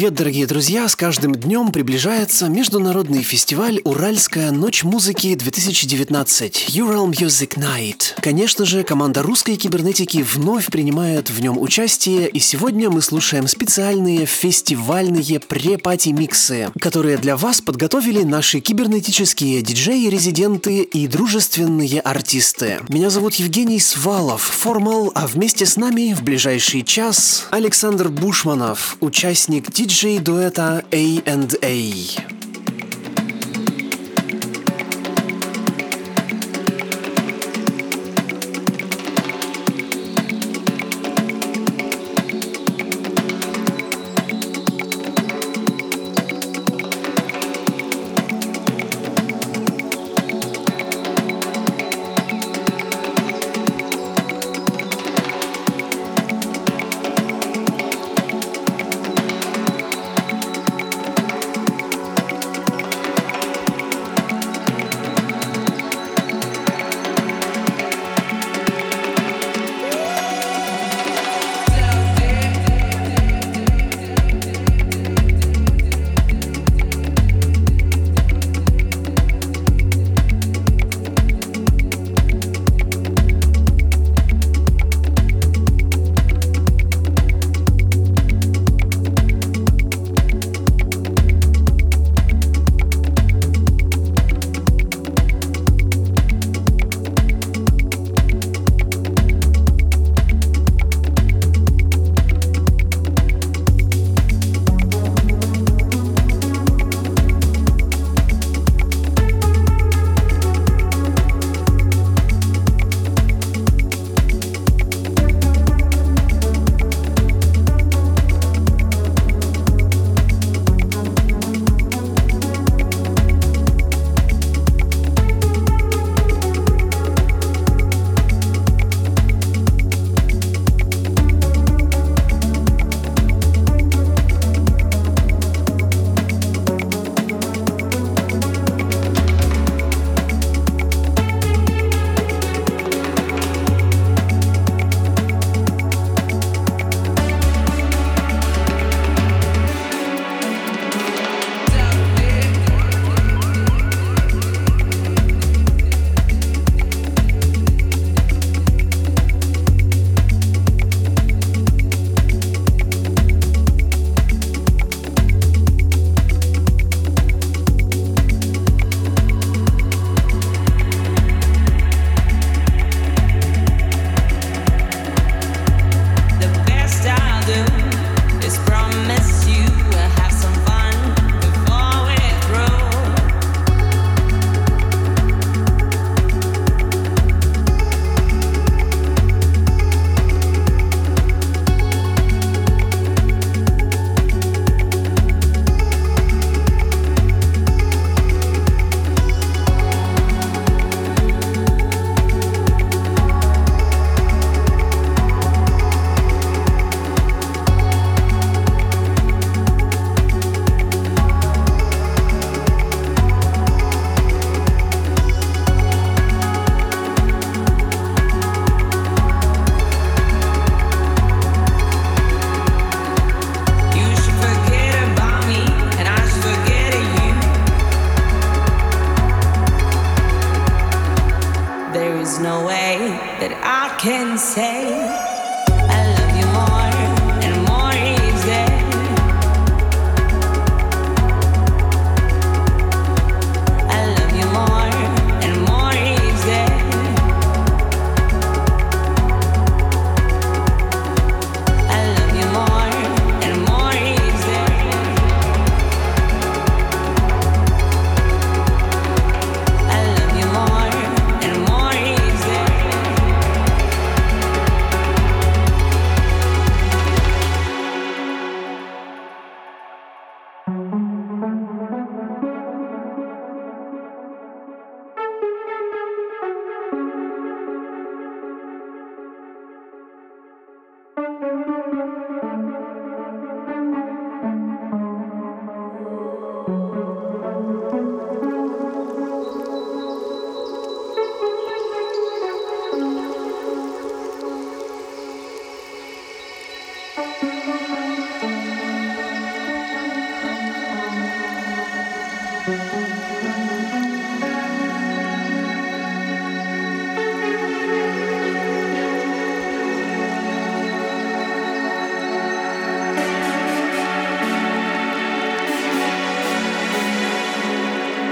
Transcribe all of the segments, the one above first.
Привет, дорогие друзья! С каждым днем приближается международный фестиваль «Уральская ночь музыки-2019» Ural Music Night. Конечно же, команда русской кибернетики вновь принимает в нем участие, и сегодня мы слушаем специальные фестивальные препати-миксы, которые для вас подготовили наши кибернетические диджеи-резиденты и дружественные артисты. Меня зовут Евгений Свалов, формал, а вместе с нами в ближайший час Александр Бушманов, участник диджей дуэта A&A.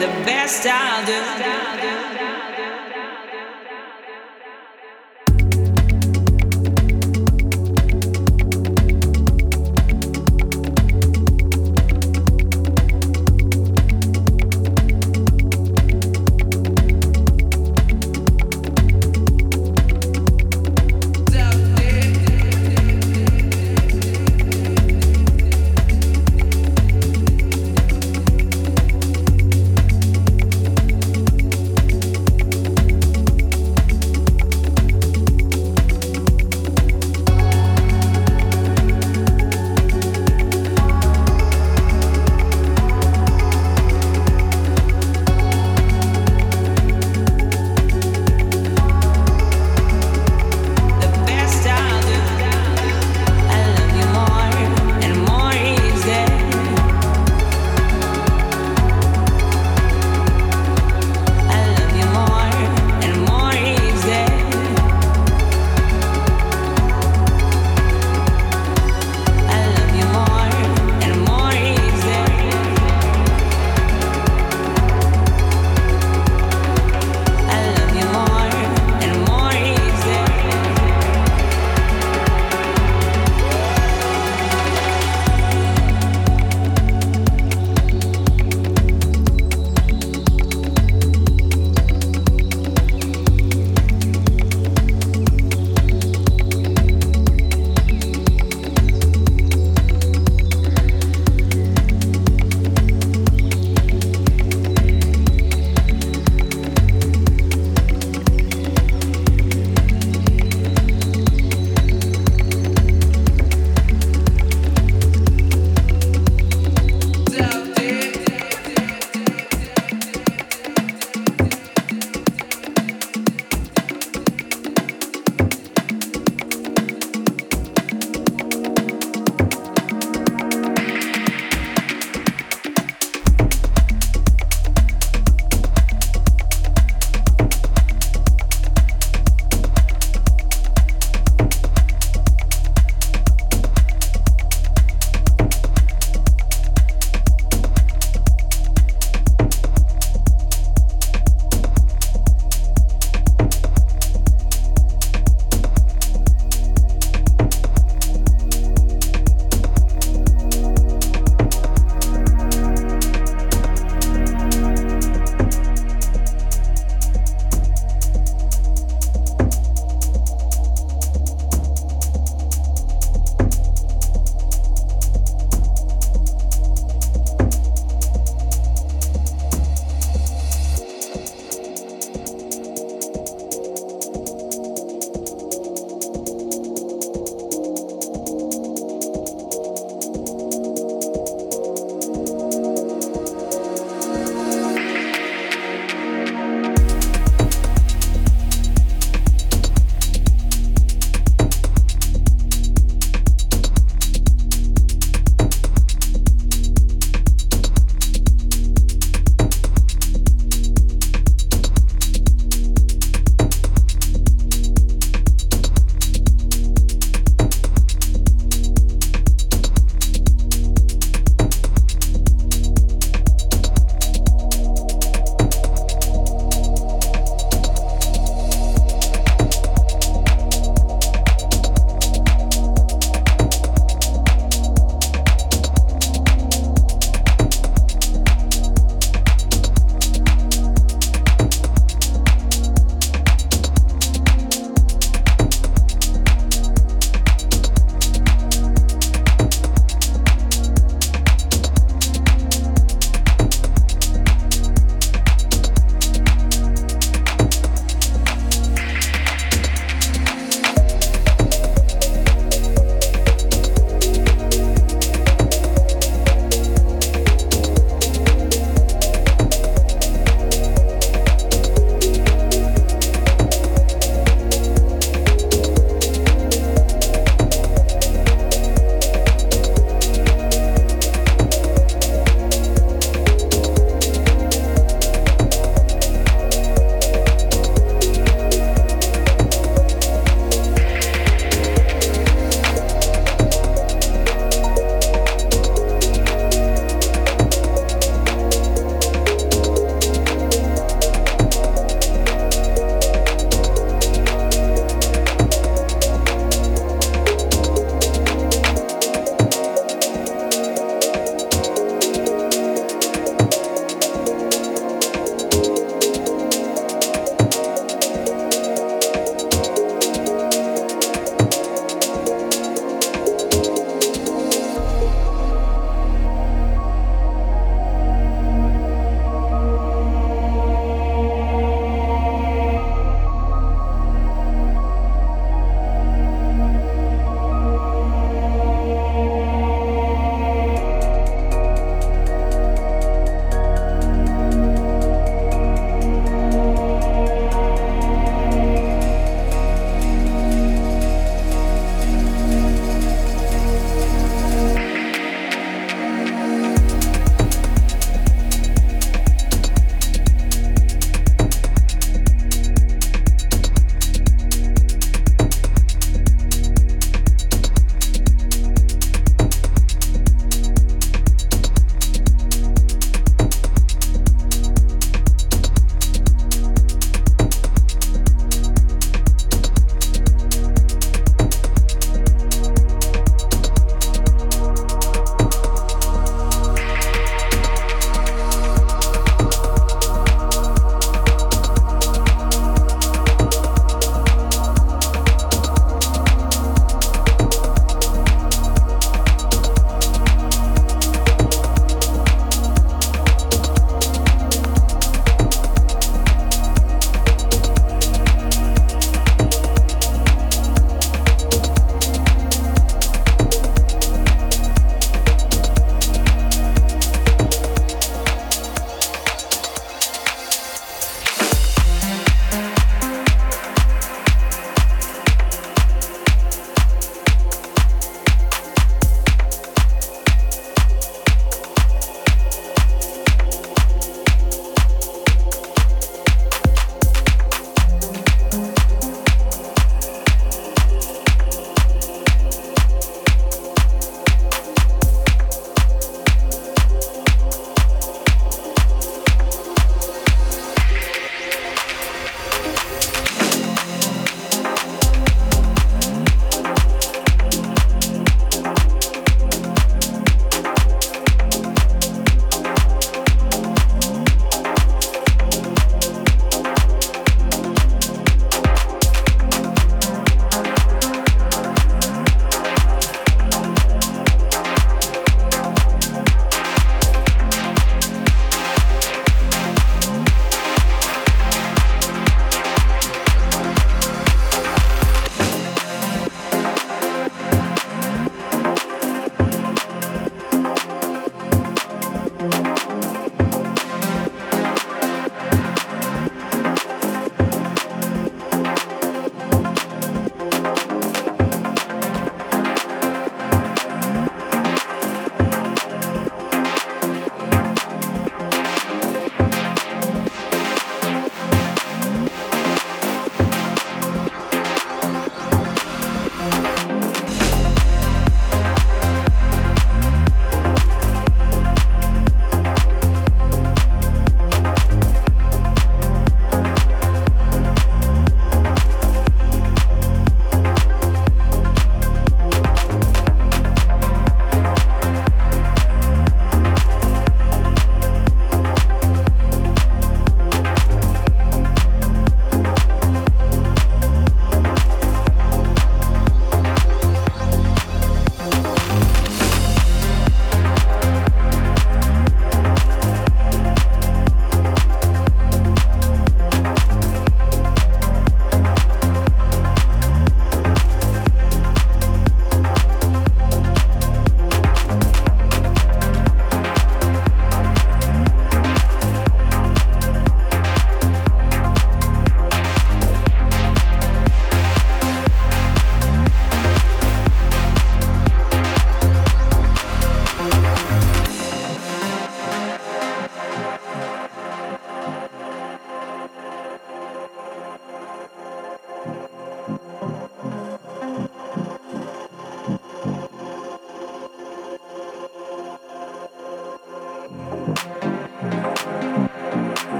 the best I'll do.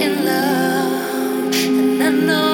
in love, and I know.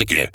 И